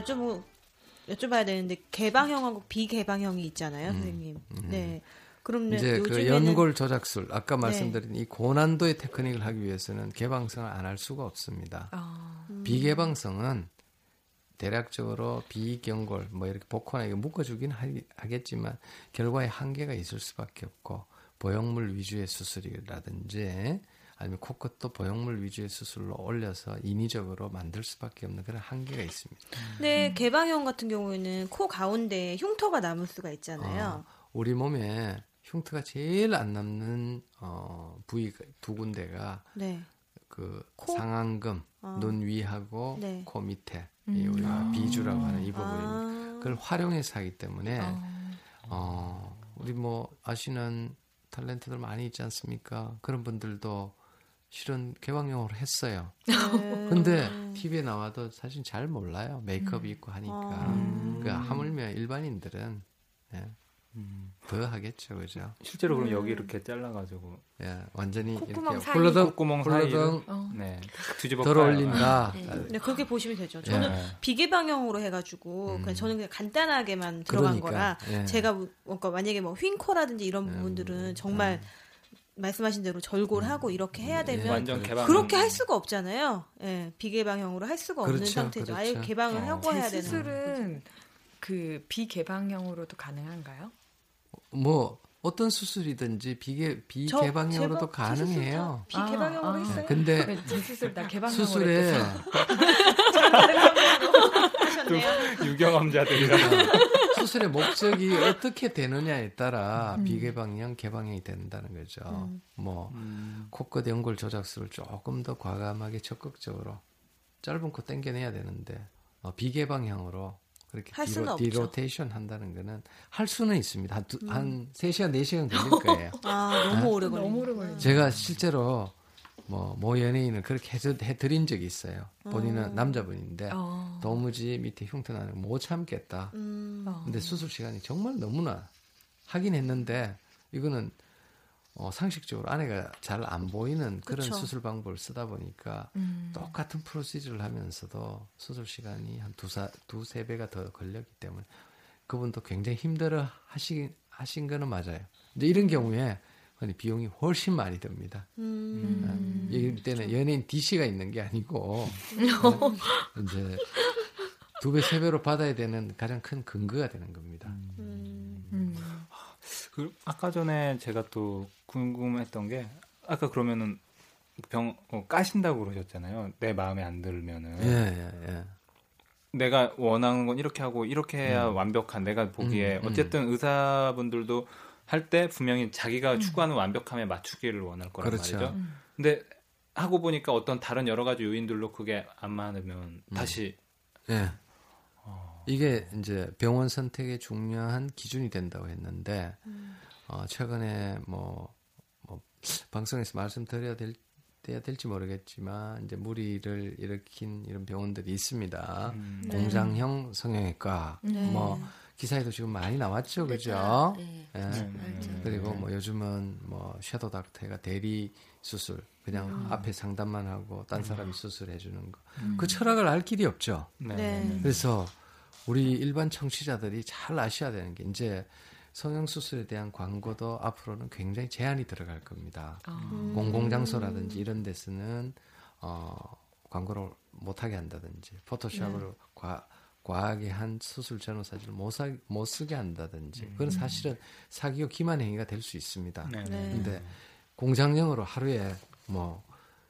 여쭤보 여쭤봐야 되는데 개방형하고 비개방형이 있잖아요, 선생님. 네. 그럼 음, 이제 그 요즘에는 연골 조작술 아까 네. 말씀드린 이 고난도의 테크닉을 하기 위해서는 개방성을 안 할 수가 없습니다. 비개방성은 대략적으로 비경골 뭐 이렇게 복원하게 묶어주긴 하- 하겠지만 결과에 한계가 있을 수밖에 없고 보형물 위주의 수술이라든지 아니면 코끝도 보형물 위주의 수술로 올려서 인위적으로 만들 수밖에 없는 그런 한계가 있습니다. 네, 개방형 같은 경우에는 코 가운데 흉터가 남을 수가 어, 있잖아요. 우리 몸에 흉터가 제일 안 남는 어, 부위 두 군데가 네. 그 코? 상안금 아. 눈 위하고 네. 코 밑에 이 우리가 비주라고 하는 이 부분입니다. 아. 그걸 활용해서 하기 때문에 어, 우리 뭐 아시는 탤런트들 많이 있지 않습니까? 그런 분들도 실은 개방용으로 했어요. 네. 근데 TV에 나와도 사실 잘 몰라요. 메이크업이 있고 하니까. 아. 그 하물며 일반인들은 예, 더 하겠죠, 그죠? 실제로 그럼 음. 여기 이렇게 잘라가지고 예, 완전히 콧구멍 이렇게 사이. 홀러덩 콧구멍 홀러덩 사이를 어. 네 뒤집어 덜 까요. 올린다. 네, 그렇게 보시면 되죠. 저는 네. 비개방형으로 해가지고 그냥 저는 그냥 간단하게만 들어간 음. 그러니까, 거라 예. 제가 뭐- 뭔가 만약에 뭐 휜코라든지 이런 음, 부분들은 정말 말씀하신 대로 절골 하고 이렇게 해야 예. 되면 완전 개방 그렇게 할 수가 없잖아요. 예, 비개방형으로 할 수가 없는 그렇죠, 상태죠. 아예 그렇죠. 개방을 어. 하고 해야 되는. 재수술은 그 비개방형으로도 가능한가요? 뭐 어떤 수술이든지 비개 저 비개방형으로도 가능해요. 비개방형으로 아, 아. 했어요. 근데 네, 재수술 나 개방형으로 수술에. 유경험자들이랑 수술의 목적이 어떻게 되느냐에 따라 비개방형, 개방형이 된다는 거죠. 뭐 코끝 연골 조작술을 조금 더 과감하게 적극적으로 짧은 코 당겨내야 되는데 어, 비개방형으로 그렇게 dero. derotation 한다는 거는 할 수는 있습니다. 한, 두, 한 3시간, 4시간 걸릴 거예요. 아 너무 오래 걸리 너무 오래 걸리네. 제가 실제로 뭐, 모 연예인을 그렇게 해서, 해드린 적이 있어요. 본인은 남자분인데 어. 도무지 밑에 흉터 나는 거 못 참겠다. 음, 어. 근데 수술 시간이 정말 너무나 하긴 했는데 이거는 어, 상식적으로 아내가 잘 안 보이는 그런 그쵸. 수술 방법을 쓰다 보니까 음. 똑같은 프로시저를 하면서도 수술 시간이 한 두사 두세 배가 더 걸렸기 때문에 그분도 굉장히 힘들어 하시 하신 거는 맞아요. 이제 이런 경우에 근데 비용이 훨씬 많이 듭니다. 음. 이럴 때는 연예인 DC가 있는 게 아니고 이제 두 배, 세 배로 받아야 되는 가장 큰 근거가 되는 겁니다. 음. 음. 그 아까 전에 제가 또 궁금했던 게 아까 그러면은 병 어, 까신다고 그러셨잖아요. 내 마음에 안 들면은 예, 예, 예. 내가 원하는 건 이렇게 하고 이렇게 해야 완벽한 내가 보기에 음, 음. 어쨌든 의사분들도 할 때 분명히 자기가 추구하는 완벽함에 맞추기를 원할 거란 그렇죠. 말이죠. 근데 하고 보니까 어떤 다른 여러 가지 요인들로 그게 안 맞으면 다시 예. 이게 이제 병원 선택의 중요한 기준이 된다고 했는데 어, 최근에 뭐, 뭐 방송에서 말씀드려야 될 돼야 될지 모르겠지만 이제 무리를 일으킨 이런 병원들이 있습니다. 음. 공장형 성형외과 네. 뭐 기사에도 지금 많이 나왔죠, 그죠? 네. 예. 음. 그리고 뭐 요즘은 뭐 섀도우 닥터가 대리 수술 그냥 앞에 상담만 하고 딴 사람이 수술해 주는 거. 그 철학을 알 길이 없죠. 네. 네. 그래서 우리 일반 청취자들이 잘 아셔야 되는 게 이제 성형 수술에 대한 광고도 앞으로는 굉장히 제한이 들어갈 겁니다. 아. 음. 공공장소라든지 이런 데서는 어 광고를 못하게 한다든지 포토샵으로 네. 과, 과하게 한 수술 전후 사진을 못, 사, 못 쓰게 한다든지 음. 그건 사실은 사기고 기만 행위가 될 수 있습니다. 네. 네. 근데 공장령으로 하루에 뭐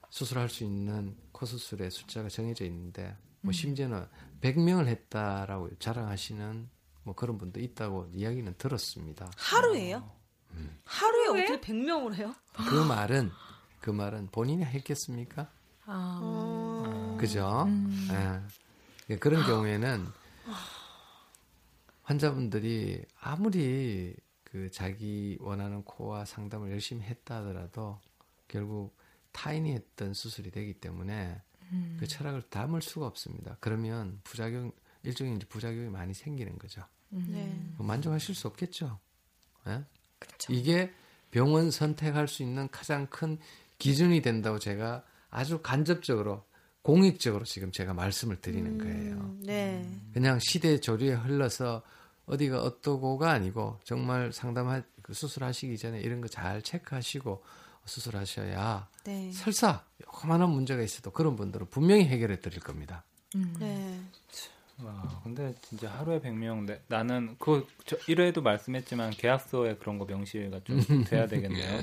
수술할 수 있는 코 수술의 숫자가 정해져 있는데 뭐 심지어는 100명을 했다라고 자랑하시는 뭐 그런 분도 있다고 이야기는 들었습니다. 하루에요? 음. 하루에 어떻게 100명을 해요? 그 말은 그 말은 본인이 했겠습니까? 아, 어... 그죠? 예. 그런 경우에는 환자분들이 아무리 그 자기 원하는 코와 상담을 열심히 했다 하더라도 결국 타인이 했던 수술이 되기 때문에 그 철학을 담을 수가 없습니다. 그러면 부작용 일종의 이제 부작용이 많이 생기는 거죠. 네. 만족하실 수 없겠죠. 예? 그렇죠. 이게 병원 선택할 수 있는 가장 큰 기준이 된다고 제가 아주 간접적으로 공익적으로 지금 제가 말씀을 드리는 거예요. 음, 네. 그냥 시대 조류에 흘러서 어디가 어떠고가 아니고 정말 상담하 그 수술하시기 전에 이런 거 잘 체크하시고 수술하셔야 네. 설사 요만한 문제가 있어도 그런 분들은 분명히 해결해 드릴 겁니다. 네. 와, 근데 진짜 하루에 100명 내, 나는 그 저, 1회에도 말씀했지만 계약서에 그런 거 명시가 좀 돼야 되겠네요.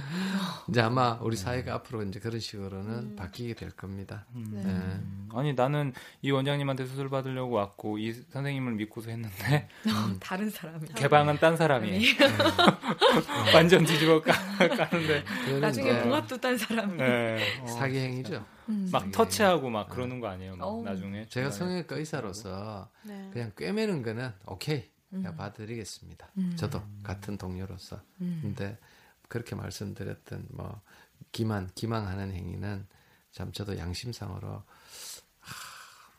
이제 아마 우리 사회가 앞으로 이제 그런 식으로는 바뀌게 될 겁니다. 네. 네. 아니 나는 이 원장님한테 수술 받으려고 왔고 이 선생님을 믿고서 했는데 다른 사람이. 개방은 딴 사람이 완전 뒤집어 까, 까는데 나중에 봉합도 딴 사람이. 네. 어, 사기 행위죠. 막 터치하고 막 그러는 거 아니에요? 막. 나중에 제가. 성형외과 의사로서 네. 그냥 꿰매는 거는 오케이 내가 봐드리겠습니다. 저도 같은 동료로서. 근데 그렇게 말씀드렸던 뭐 기만 기망하는 행위는 참 저도 양심상으로 하,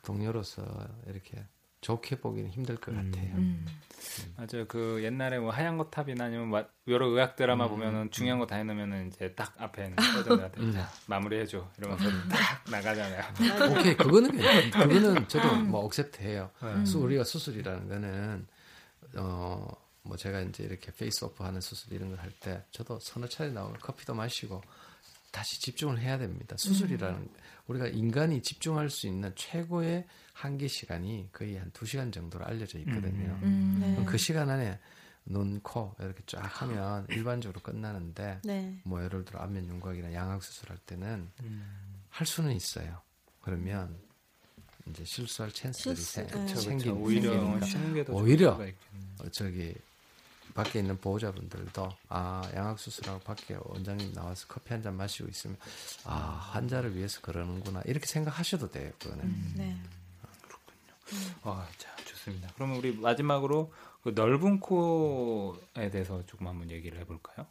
동료로서 이렇게 좋게 보기는 힘들 것 같아요. 음. 맞아요. 그 옛날에 뭐 하얀 거탑이나 아니면 마- 여러 의학 드라마 보면은 중요한 거 다 해놓으면은 이제 딱 앞에 있는 여자한테 음. 자, 마무리해줘 이러면서 딱 나가잖아요. 오케이 그거는 그거는 저도 뭐 accept해요. 네. 수, 우리가 수술이라는 거는 어 뭐 제가 이제 이렇게 face off 하는 수술 이런 걸 할 때 저도 서너 차례 나오면 커피도 마시고 다시 집중을 해야 됩니다. 수술이라는 우리가 인간이 집중할 수 있는 최고의 한계 시간이 거의 한두 시간 정도로 알려져 있거든요. 음. 네. 그럼 그 시간 안에 눈, 코 이렇게 쫙 하면 일반적으로 끝나는데 네. 뭐 예를 들어 안면 윤곽이나 양악 수술할 때는 할 수는 있어요. 그러면 이제 실수할 찬스들이 실수, 생, 네. 생긴 오히려 생기니까 쉬는 게더 오히려 어, 저기 밖에 있는 보호자분들도 아 양악 수술하고 밖에 원장님 나와서 커피 한 잔 마시고 있으면 아 환자를 위해서 그러는구나 이렇게 생각하셔도 돼요. 그거는 네. 아, 자, 좋습니다. 그러면 우리 마지막으로 그 넓은 코에 대해서 조금 한번 얘기를 해볼까요?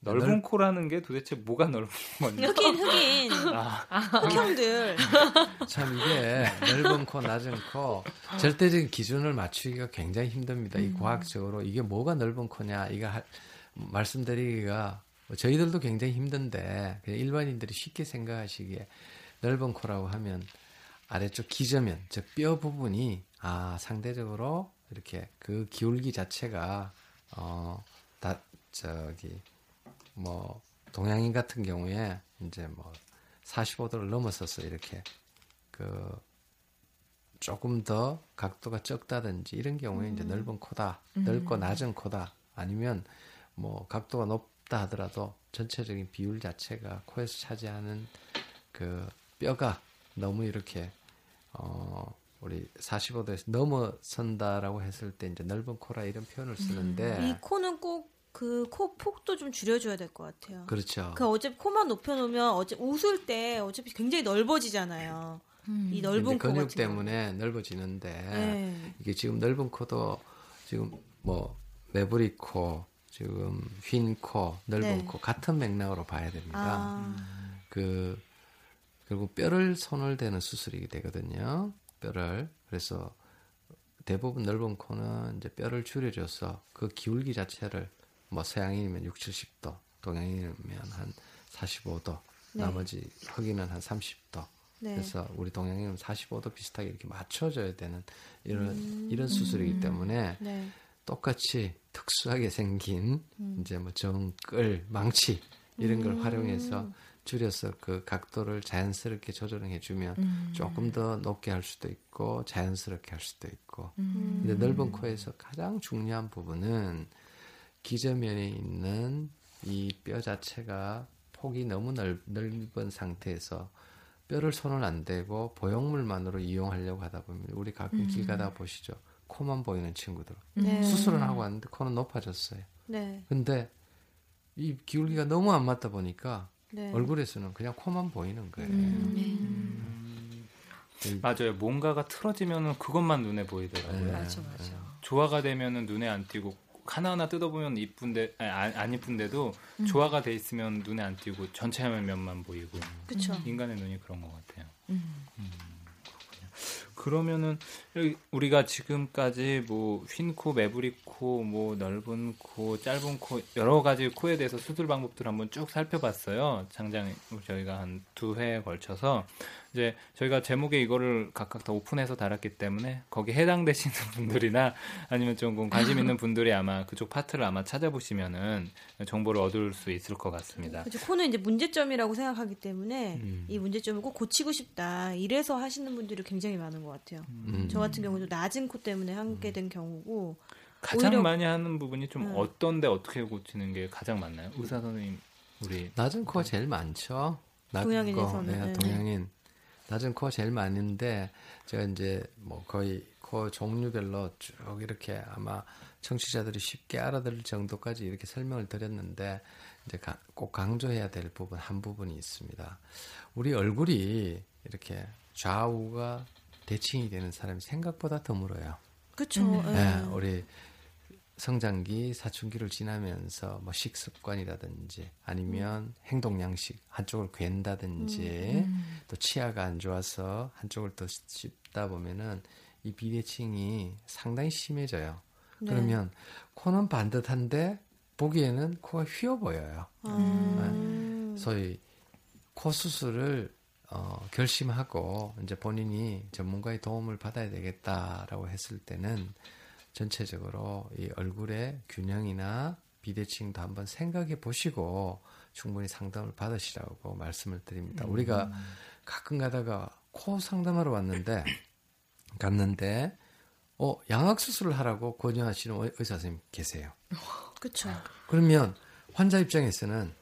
넓은 넓- 코라는 게 도대체 뭐가 넓은 건지. 흑인 흑인 아, 흑형들 참 이게 넓은 코, 낮은 코 절대적인 기준을 맞추기가 굉장히 힘듭니다. 이 과학적으로 이게 뭐가 넓은 코냐 이거 할- 말씀드리기가 뭐 저희들도 굉장히 힘든데 그냥 일반인들이 쉽게 생각하시기에 넓은 코라고 하면 아래쪽 기저면 즉 뼈 부분이 아 상대적으로 이렇게 그 기울기 자체가 어 다 저기 뭐 동양인 같은 경우에 이제 뭐 45도를 넘어서서 이렇게 그 조금 더 각도가 적다든지 이런 경우에 이제 넓은 코다, 넓고 낮은 코다, 아니면 뭐 각도가 높다 하더라도 전체적인 비율 자체가 코에서 차지하는 그 뼈가 너무 이렇게 어 우리 45도에서 넘어선다라고 했을 때 이제 넓은 코라 이런 표현을 쓰는데 이 코는 꼭 그 코 폭도 좀 줄여줘야 될 것 같아요. 그렇죠. 그 어차피 코만 높여놓으면 어차 웃을 때 어차피 굉장히 넓어지잖아요. 이 넓은 코 근육. 때문에 넓어지는데 네. 이게 지금 넓은 코도 지금 뭐 매부리 코, 지금 휜 코, 넓은 네. 코 같은 맥락으로 봐야 됩니다. 아, 그 결국 뼈를 손을 대는 수술이 되거든요. 뼈를 그래서 대부분 넓은 코는 이제 뼈를 줄여줘서 그 기울기 자체를 뭐 서양인이면 6, 70도, 동양인이면 한 45도, 네. 나머지 흑인은 한 30도. 네. 그래서 우리 동양인은 45도 비슷하게 이렇게 맞춰줘야 되는 이런 음. 이런 수술이기 때문에 네. 똑같이 특수하게 생긴 음. 이제 뭐 정끌, 망치 이런 걸 활용해서 줄여서 그 각도를 자연스럽게 조절해 주면 음. 조금 더 높게 할 수도 있고 자연스럽게 할 수도 있고. 음. 근데 넓은 코에서 가장 중요한 부분은 기저면에 있는 이 뼈 자체가 폭이 너무 넓, 넓은 상태에서 뼈를 손을 안 대고 보형물만으로 이용하려고 하다 보면 우리 가끔 길 가다 보시죠. 코만 보이는 친구들. 네. 수술을 하고 왔는데 코는 높아졌어요. 네. 근데 이 기울기가 너무 안 맞다 보니까 네. 얼굴에서는 그냥 코만 보이는 거예요. 이- 맞아요. 뭔가가 틀어지면은 그것만 눈에 보이더라고요. 네. 맞아 맞아. 조화가 되면은 눈에 안 띄고 하나하나 뜯어보면 이쁜데 아니, 안, 안 이쁜데도 조화가 돼 있으면 눈에 안 띄고 전체 화면만 보이고 그쵸. 인간의 눈이 그런 것 같아요. 음. 그러면은 여기 우리가 지금까지 뭐 휜 코, 매부리 코, 뭐 넓은 코, 짧은 코 여러 가지 코에 대해서 수술 방법들 한번 쭉 살펴봤어요. 장장 저희가 한 두 회에 걸쳐서 이제 저희가 제목에 이거를 각각 다 오픈해서 달았기 때문에 거기 해당되시는 분들이나 아니면 조금 관심 있는 분들이 아마 그쪽 파트를 아마 찾아보시면은 정보를 얻을 수 있을 것 같습니다. 그렇죠. 코는 이제 문제점이라고 생각하기 때문에 음. 이 문제점을 꼭 고치고 싶다. 이래서 하시는 분들이 굉장히 많은 것 같아요. 음. 저 같은 경우도 낮은 코 때문에 하게 된 경우고 가장 오히려- 많이 하는 부분이 좀 음. 어떤데 어떻게 고치는 게 가장 많나요? 의사 선생님 우리 낮은 코가 제일 많죠. 낮은 동양인에서는, 코, 네, 네. 동양인 낮은 코가 제일 많은데 제가 이제 뭐 거의 코 종류별로 쭉 이렇게 아마 청취자들이 쉽게 알아들을 정도까지 이렇게 설명을 드렸는데 이제 가- 꼭 강조해야 될 부분 한 부분이 있습니다. 우리 얼굴이 이렇게 좌우가 대칭이 되는 사람이 생각보다 드물어요. 그렇죠. 네, 우리 성장기, 사춘기를 지나면서 뭐 식습관이라든지 아니면 행동 양식 한쪽을 괜다든지 또 치아가 안 좋아서 한쪽을 더 씹다 보면은 이 비대칭이 상당히 심해져요. 네. 그러면 코는 반듯한데 보기에는 코가 휘어 보여요. 음. 소위 코 수술을 어, 결심하고 이제 본인이 전문가의 도움을 받아야 되겠다라고 했을 때는 전체적으로 이 얼굴의 균형이나 비대칭도 한번 생각해 보시고 충분히 상담을 받으시라고 말씀을 드립니다. 우리가 가끔 가다가 코 상담하러 왔는데 갔는데 어 양악 수술을 하라고 권유하시는 의- 의사 선생님 계세요. 그렇죠. 그러면 환자 입장에서는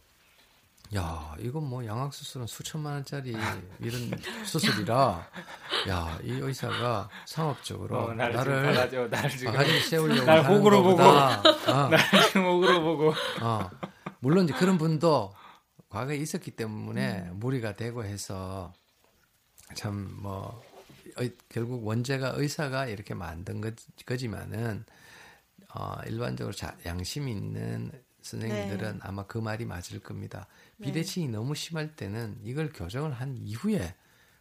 야 이건 뭐 양악 수술은 수천만 원짜리 이런 수술이라. 야 이 의사가 상업적으로 어, 나를 나를 받아줘, 나를 지금. 바가지 세우려고 날 호구로 보고. 어, 날 지금 억울로 보고. 어, 물론 이제 그런 분도 과거에 있었기 때문에 무리가 되고 해서 참 뭐 결국 원죄가 의사가 이렇게 만든 거, 거지만은 어, 일반적으로 자, 양심 있는 선생님들은 아마 그 말이 맞을 겁니다. 비대칭이 너무 심할 때는 이걸 교정을 한 이후에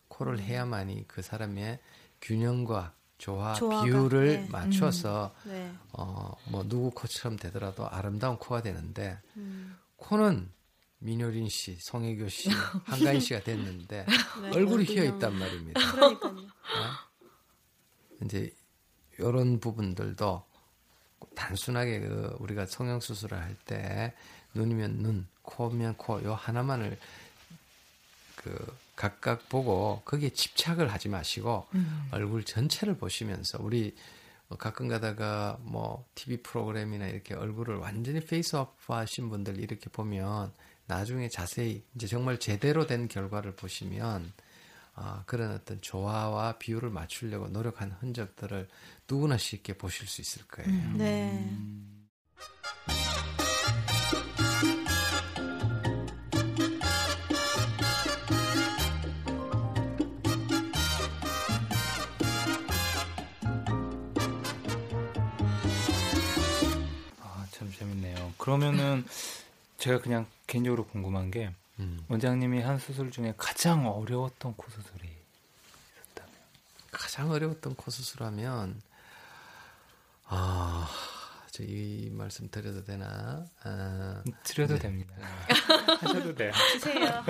코를 해야만이 그 사람의 균형과 조화, 조화가, 비율을 네. 맞춰서 네. 어, 뭐 누구 코처럼 되더라도 아름다운 코가 되는데 음. 코는 민효린 씨, 송혜교 씨, 한가인 씨가 됐는데 네, 얼굴이 휘어 있단 말입니다. 그러니까요. 이제 이런 부분들도 단순하게 그 우리가 성형 수술을 할 때 눈이면 눈, 코면 코 요 하나만을 그 각각 보고 거기에 집착을 하지 마시고 얼굴 전체를 보시면서 우리 뭐 가끔 가다가 뭐 TV 프로그램이나 이렇게 얼굴을 완전히 face off 하신 분들 이렇게 보면 나중에 자세히 이제 정말 제대로 된 결과를 보시면 아, 그런 어떤 조화와 비율을 맞추려고 노력한 흔적들을 누구나 쉽게 보실 수 있을 거예요. 네. 아, 참 재밌네요. 그러면은 제가 그냥 개인적으로 궁금한 게 음. 원장님이 한 수술 중에 가장 어려웠던 코 수술이 있었다면 가장 어려웠던 코 수술하면 아, 저이 말씀 드려도 되나? 아, 드려도 됩니다. 하셔도 돼요. 주세요.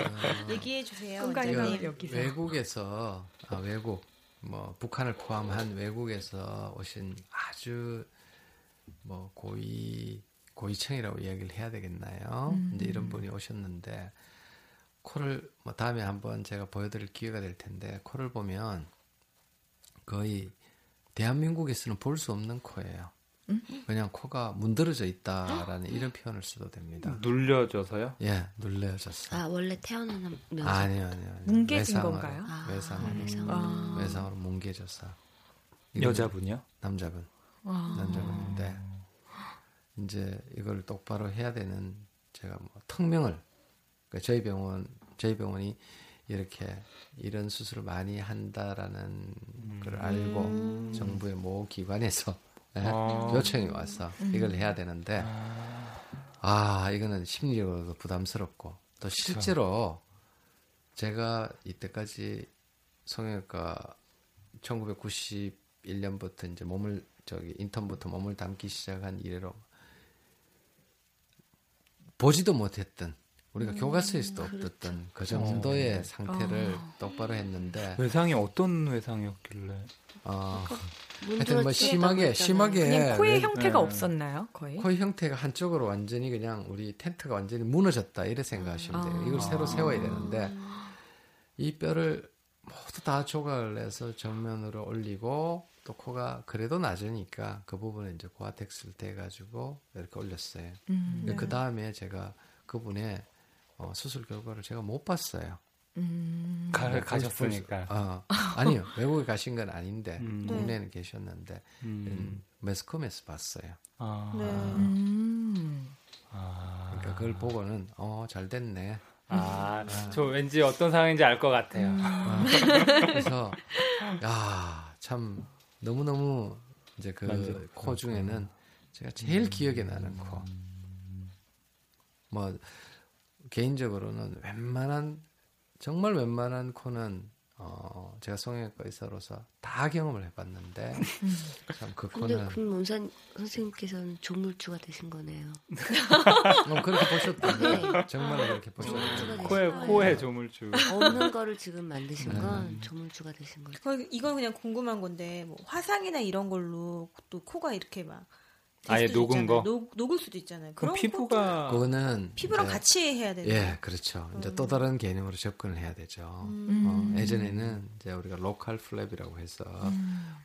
얘기해 주세요. 건강이 원장님. 네, 여기서. 외국에서 아, 외국 뭐 북한을 포함한 외국에서 오신 아주 뭐 고위 고위층이라고 이야기를 해야 되겠나요? 음. 이제 이런 분이 오셨는데 코를 뭐 다음에 한번 제가 보여드릴 기회가 될 텐데 코를 보면 거의 대한민국에서는 볼 수 없는 코예요. 그냥 코가 문드러져 있다라는 이런 표현을 써도 됩니다. 눌려져서요? 예, 눌려졌어. 아 원래 태어나면서 아니요, 아니요. 아니요. 뭉개진 외상으로, 건가요? 아, 외상으로, 외상으로. 아. 외상으로 뭉개져서. 여자분이요? 남자분. 남자분인데 이제 이걸 똑바로 해야 되는 제가 뭐 특명을 그러니까 저희 병원 저희 병원이 이렇게 이런 수술을 많이 한다라는 걸 알고 정부의 모 기관에서 예, 아. 요청이 와서 이걸 해야 되는데 아. 이거는 심리적으로도 부담스럽고 또 실제로 제가 이때까지 성형외과 1991년부터 이제 몸을 저기 인턴부터 몸을 담기 시작한 이래로 보지도 못했던 우리가 교과서에서도 없었던 그 정도의 상태를 똑바로 했는데 외상이 어떤 외상이었길래? 어, 하여튼 뭐 심하게 심하게 그냥 코의 왜- 형태가 네. 없었나요? 거의? 코의 형태가 한쪽으로 완전히 그냥 우리 텐트가 완전히 무너졌다 이렇게 생각하시면 돼요. 이걸 새로 세워야 되는데 이 뼈를 모두 다 조각을 내서 정면으로 올리고 또 코가 그래도 낮으니까 그 부분에 이제 고아텍스를 대가지고 이렇게 올렸어요. 음. 그 다음에 제가 그분의 어, 수술 결과를 제가 못 봤어요. 음. 가, 뭐 가셨으니까. 어, 아니요 외국에 가신 건 아닌데 음. 국내에는 계셨는데 음. 음, 매스컴에서 봤어요. 아. 네. 음. 아. 그러니까 그걸 보고는 어 잘 됐네. 아, 저 왠지 어떤 상황인지 알 것 같아요. 아, 그래서 야 참 너무 너무 이제 그. 코 중에는 제가 제일 기억에 나는 코. 뭐 개인적으로는 웬만한 정말 웬만한 코는 어 제가 성형외과 의사로서 다 경험을 해봤는데 참그 근데 코는 군 원산 선생님께서는 조물주가 되신 거네요. 어, 그렇게 보셨던데 네. 정말 그렇게 보셨던데 되신 코에 거예요. 코에 조물주. 없는 거를 지금 만드신 네. 건 조물주가 되신 거죠. 그- 이건 그냥 궁금한 건데 뭐 화상이나 이런 걸로 또 코가 이렇게 막 아예 녹은 있잖아요. 거? 녹, 녹을 수도 있잖아요. 그럼 피부가 그거는 피부랑 이제 같이 해야 되는 예, 그렇죠. 이제 또 다른 개념으로 접근을 해야 되죠. 음. 어, 예전에는 이제 우리가 로컬 플랩이라고 해서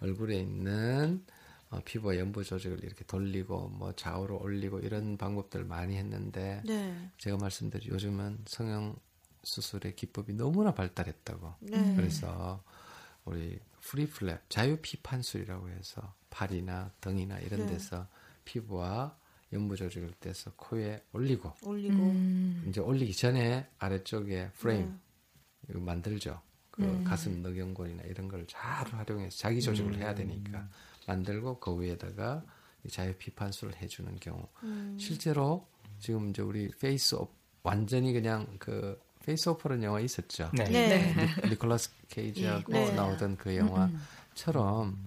얼굴에 있는 어, 피부와 연부 조직을 이렇게 돌리고 뭐 좌우로 올리고 이런 방법들을 많이 했는데 네. 제가 말씀드린 요즘은 성형 수술의 기법이 너무나 발달했다고. 네. 그래서 우리 free flap 자유 피판술이라고 해서 팔이나 등이나 이런 네. 데서 피부와 연부 조직을 떼서 코에 올리고 올리고 음. 이제 올리기 전에 아래쪽에 프레임 네. 이거 만들죠. 그 네. 가슴 늑연골이나 이런 걸 잘 활용해서 자기 조직을 해야 되니까 만들고 그 위에다가 이 자유 피판술을 해주는 경우 음. 실제로 지금 이제 우리 face off 완전히 그냥 그 Face Off라는 영화 있었죠. 네. 네. 니- 니콜라스 케이지하고 네. 나오던 그 영화처럼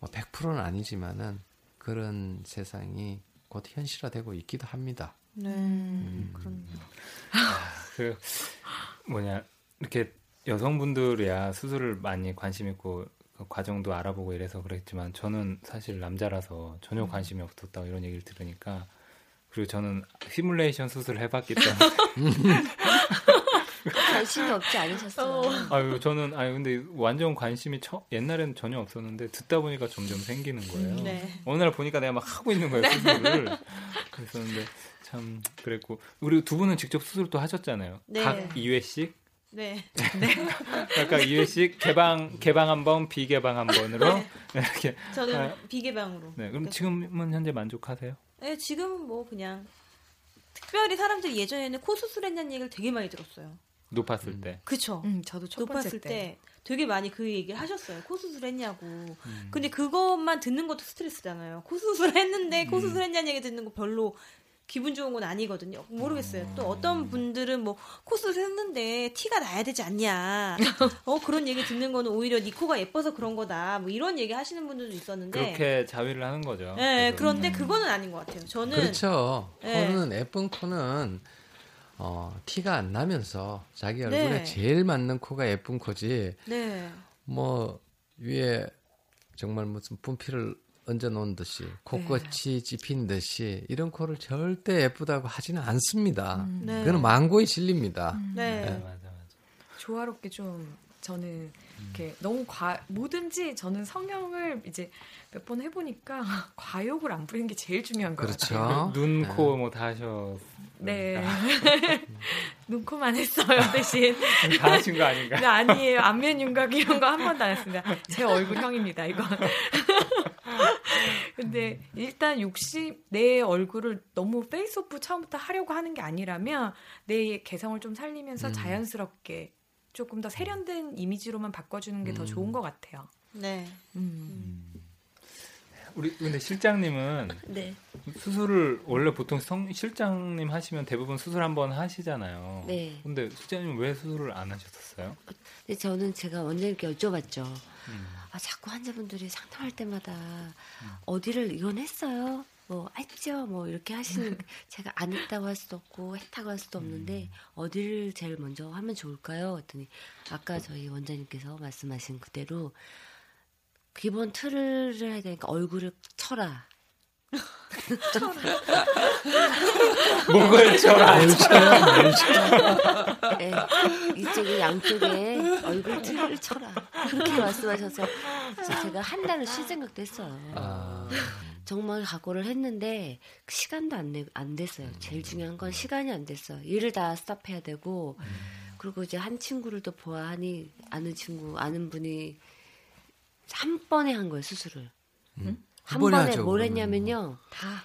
뭐 100%는 아니지만은 그런 세상이 곧 현실화되고 있기도 합니다. 네. 음. 그런 그 뭐냐 이렇게 여성분들이야 수술을 많이 관심 있고 그 과정도 알아보고 이래서 그랬지만 저는 사실 남자라서 전혀 관심이 없었다고 이런 얘기를 들으니까 그리고 저는 시뮬레이션 수술을 해봤기 때문에 관심이 없지 않으셨어요. 아유 저는 아유 근데 완전 관심이 처, 옛날에는 전혀 없었는데 듣다 보니까 점점 생기는 거예요. 네. 어느 날 보니까 내가 막 하고 있는 거예요 수술을. 그랬었는데 참 그랬고 우리 두 분은 직접 수술도 하셨잖아요. 네. 각 2회씩 네. 각각 2회씩 개방 개방 한 번, 비개방 한 번으로 이렇게. 저는 아, 비개방으로. 네, 그럼 지금은 현재 만족하세요? 네, 지금은 뭐 그냥 특별히 사람들이 예전에는 코 수술했냐는 얘기를 되게 많이 들었어요. 높았을 때. 그쵸? 음, 저도 첫 높았을 때. 때 되게 많이 그 얘기를 하셨어요. 코 수술 했냐고. 음. 근데 그것만 듣는 것도 스트레스잖아요. 코 수술 했는데 코 음. 수술 했냐는 얘기 듣는 거 별로 기분 좋은 건 아니거든요. 모르겠어요. 또 어떤 분들은 뭐 코수술 했는데 티가 나야 되지 않냐. 어 그런 얘기 듣는 거는 오히려 네 코가 예뻐서 그런 거다. 뭐 이런 얘기 하시는 분들도 있었는데. 그렇게 자위를 하는 거죠. 네, 그래서. 그런데 그거는 아닌 것 같아요. 저는 그렇죠. 네. 코는 예쁜 코는 어, 티가 안 나면서 자기 얼굴에 네. 제일 맞는 코가 예쁜 코지. 네, 뭐 위에 정말 무슨 분필을 얹어 놓은 듯이 코끝이 찝힌 듯이 이런 코를 절대 예쁘다고 하지는 않습니다. 네. 그거는 망고에 실립니다. 네. 맞아 맞아. 조화롭게 좀 저는 이렇게 너무 과 뭐든지 저는 성형을 이제 몇 번 해보니까 과욕을 안 부리는 게 제일 중요한 것 같아요. 그렇죠. 눈, 네. 코뭐 다 하셔. 네. 눈코만 했어요 대신. 다 하신 거 아닌가? 네, 아니에요. 안면 윤곽 이런 거 한 번도 안 했습니다. 제 얼굴형입니다, 이거. 근데 일단 욕심, 내 얼굴을 너무 face off 처음부터 하려고 하는 게 아니라면 내 개성을 좀 살리면서 음. 자연스럽게 조금 더 세련된 이미지로만 바꿔주는 게 더 음. 좋은 것 같아요. 네. 음. 우리 근데 실장님은 네. 수술을 원래 보통 성 실장님 하시면 대부분 수술 한 번 하시잖아요. 네. 근데 실장님 왜 수술을 안 하셨었어요? 근데 저는 제가 원장님께 여쭤봤죠. 음. 아, 자꾸 환자분들이 상담할 때마다 어디를 이건 했어요? 뭐 했죠? 뭐 이렇게 하시는 제가 안 했다고 할 수도 없고 했다고 할 수도 없는데 어디를 제일 먼저 하면 좋을까요? 했더니 아까 저희 원장님께서 말씀하신 그대로 기본 틀을 해야 되니까 얼굴을 쳐라. 목을 쳐라. 예, 이쪽에 양쪽에 얼굴 틀을 쳐라. 그렇게 말씀하셔서 제가 한 달을 쉴 생각도 했어요. 아, 정말 각오를 했는데 시간도 안, 내, 안 됐어요. 제일 중요한 건 시간이 안 됐어요. 일을 다 스탑해야 되고 그리고 이제 한 친구를 또 보아하니 아는 친구 아는 분이 한 번에 한 거예요 수술을. 음. 한 번에 하죠, 뭘. 했냐면요.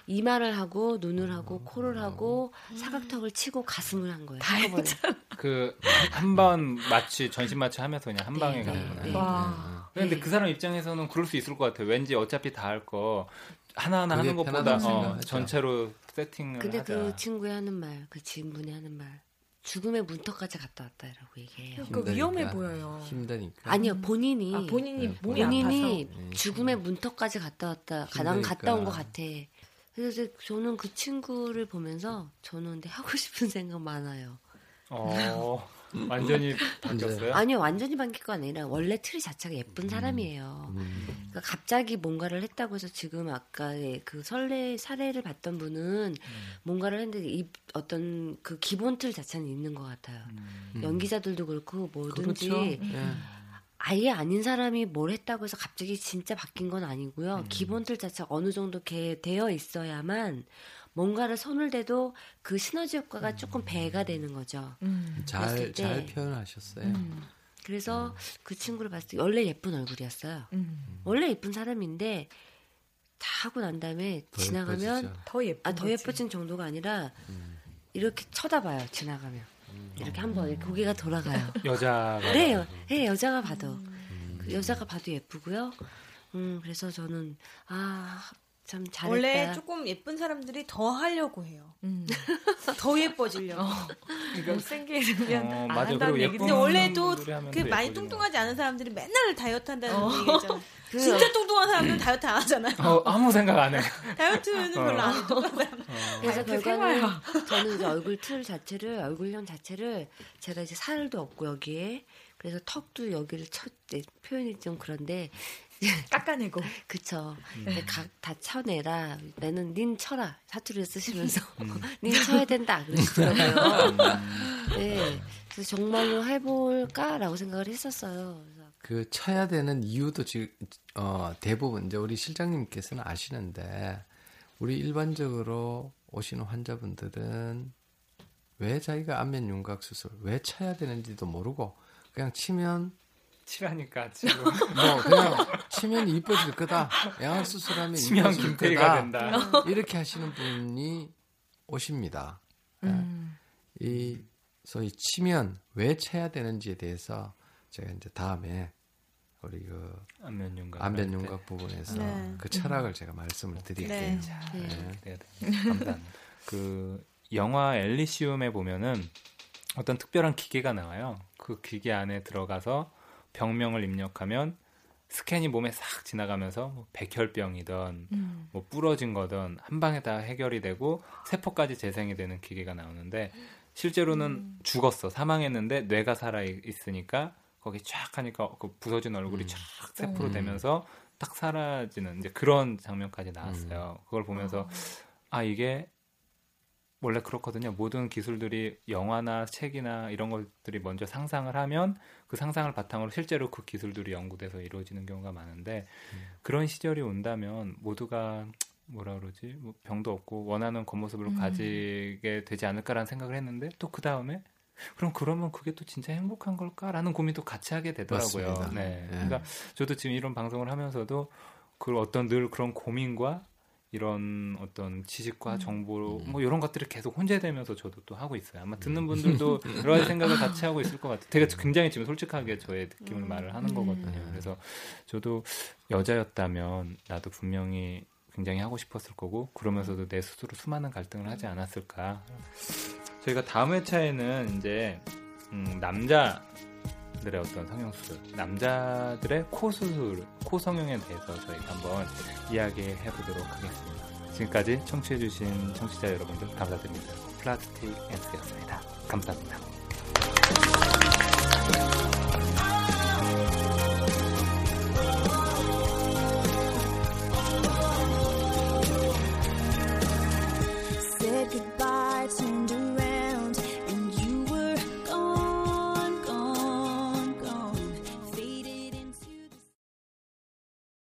이마를 하고 눈을 하고 코를 하고 사각턱을 치고 가슴을 한 거예요. 한꺼번에. 그한 번 마취 전신 마취 하면서 그냥 한 네, 방에 네, 가는 거예요. 네. 와. 근데 네. 그 사람 입장에서는 그럴 수 있을 것 같아요. 왠지 어차피 다 할 거 하나하나 하는 것보다 어. 전체로 세팅을 근데 하자. 그 친구의 하는 말, 그 지인분이 하는 말, 죽음의 문턱까지 갔다 왔다라고 얘기해요. 그러니까 힘드니까. 위험해 보여요. 힘드니까. 아니요, 본인이 아, 본인이 네, 몸이 본인이 아파서. 네, 죽음의 문턱까지 갔다 왔다, 가장 힘드니까. 갔다 온 것 같아. 그래서 저는 그 친구를 보면서 저는 근데 하고 싶은 생각 많아요. 어, 완전히 바뀌었어요. 아니요, 완전히 바뀔 거 아니라 원래 틀 자체가 예쁜 사람이에요. 음, 그러니까 갑자기 뭔가를 했다고 해서 지금 아까의 그 설레 사례를 봤던 분은 뭔가를 했는데 이 어떤 그 기본 틀 자체는 있는 것 같아요. 음. 연기자들도 그렇고 뭐든지 그렇죠. 예. 아예 아닌 사람이 뭘 했다고 해서 갑자기 진짜 바뀐 건 아니고요. 음. 기본 틀 자체가 어느 정도 개 되어 있어야만 뭔가를 손을 대도 그 시너지 효과가 조금 배가 되는 거죠. 음. 잘, 잘 표현하셨어요. 음. 그래서 그 친구를 봤을 때 원래 예쁜 얼굴이었어요. 음. 원래 예쁜 사람인데 다 하고 난 다음에 더 지나가면 예뻐지죠. 더 예쁜 아 더. 예뻐진 정도가 아니라 음. 이렇게 쳐다봐요. 지나가면 이렇게 한번 이렇게 고개가 돌아가요. 여자가 네, 여, 네 여자가 봐도 음. 그 여자가 봐도 예쁘고요. 음 그래서 저는 아 참 잘했다. 원래 조금 예쁜 사람들이 더 하려고 해요. 음. 더 예뻐지려고. 못생기면 어, 안. 한다는 얘기 근데 원래도 그더 많이 뚱뚱하지 않은 사람들이 맨날 다이어트 한다는 어. 얘기잖아요. 그 진짜 뚱뚱한 사람들은 다이어트 안 하잖아요. 어, 아무 생각 안 해. 다이어트는 별로 안 해. 뚱뚱한 사람. 그래서 다이어트 결과는. 저는 이제 얼굴 틀 자체를 얼굴형 자체를 제가 이제 살도 없고 여기에 그래서 턱도 여기를 쳐 네, 표현이 좀 그런데 깎아내고. 그쵸. 음. 근데 각, 다 쳐내라. 나는 닌 쳐라. 사투리를 쓰시면서 음. 닌 쳐야 된다. 그러시더라고요. 네. 그래서 정말로 해볼까라고 생각을 했었어요. 그래서 그 쳐야 되는 이유도 지금 어, 대부분 이제 우리 실장님께서는 아시는데 우리 일반적으로 오시는 환자분들은 왜 자기가 안면 윤곽 수술 왜 쳐야 되는지도 모르고 그냥 치면 칠하니까 지금 뭐 그냥 치면 이뻐질 거다 양악 수술하면 치면 거다 된다. 이렇게 하시는 분이 오십니다. 예. 음. 이 소위 치면 왜 쳐야 되는지에 대해서 제가 이제 다음에 우리 그 안면 윤곽. 안면 윤곽 부분에서 네. 그 철학을 제가 말씀을 드릴게요. 네. 네. 네, 네. 감사합니다. 그 영화 엘리시움에 보면은 어떤 특별한 기계가 나와요. 그 기계 안에 들어가서 병명을 입력하면 스캔이 몸에 싹 지나가면서 뭐 백혈병이든 음. 뭐 부러진 거든 한 방에 다 해결이 되고 세포까지 재생이 되는 기계가 나오는데 실제로는 죽었어 사망했는데 뇌가 살아 있으니까 거기 쫙 하니까 그 부서진 얼굴이 음. 쫙 세포로 음. 되면서 딱 사라지는 이제 그런 장면까지 나왔어요. 그걸 보면서 아 이게 원래 그렇거든요. 모든 기술들이 영화나 책이나 이런 것들이 먼저 상상을 하면 그 상상을 바탕으로 실제로 그 기술들이 연구돼서 이루어지는 경우가 많은데 그런 시절이 온다면 모두가 뭐라 그러지 뭐 병도 없고 원하는 겉모습을 음. 가지게 되지 않을까라는 생각을 했는데 또 그 다음에 그럼 그러면 그게 또 진짜 행복한 걸까라는 고민도 같이 하게 되더라고요. 맞습니다. 네. 예. 그러니까 저도 지금 이런 방송을 하면서도 그 어떤 늘 그런 고민과 이런 어떤 지식과 정보 뭐 이런 것들을 계속 혼재되면서 저도 또 하고 있어요. 아마 듣는 분들도 여러 가지 생각을 같이 하고 있을 것 같아요. 되게 굉장히 지금 솔직하게 저의 느낌을 말을 하는 거거든요. 그래서 저도 여자였다면 나도 분명히 굉장히 하고 싶었을 거고 그러면서도 내 스스로 수많은 갈등을 하지 않았을까. 저희가 다음 회차에는 이제 음, 남자 들의 어떤 성형 수술, 남자들의 코 수술, 코 성형에 대해서 저희가 한번 이야기해 보도록 하겠습니다. 지금까지 청취해주신 청취자 여러분들 감사드립니다. 플라스틱 앤스였습니다. 감사합니다.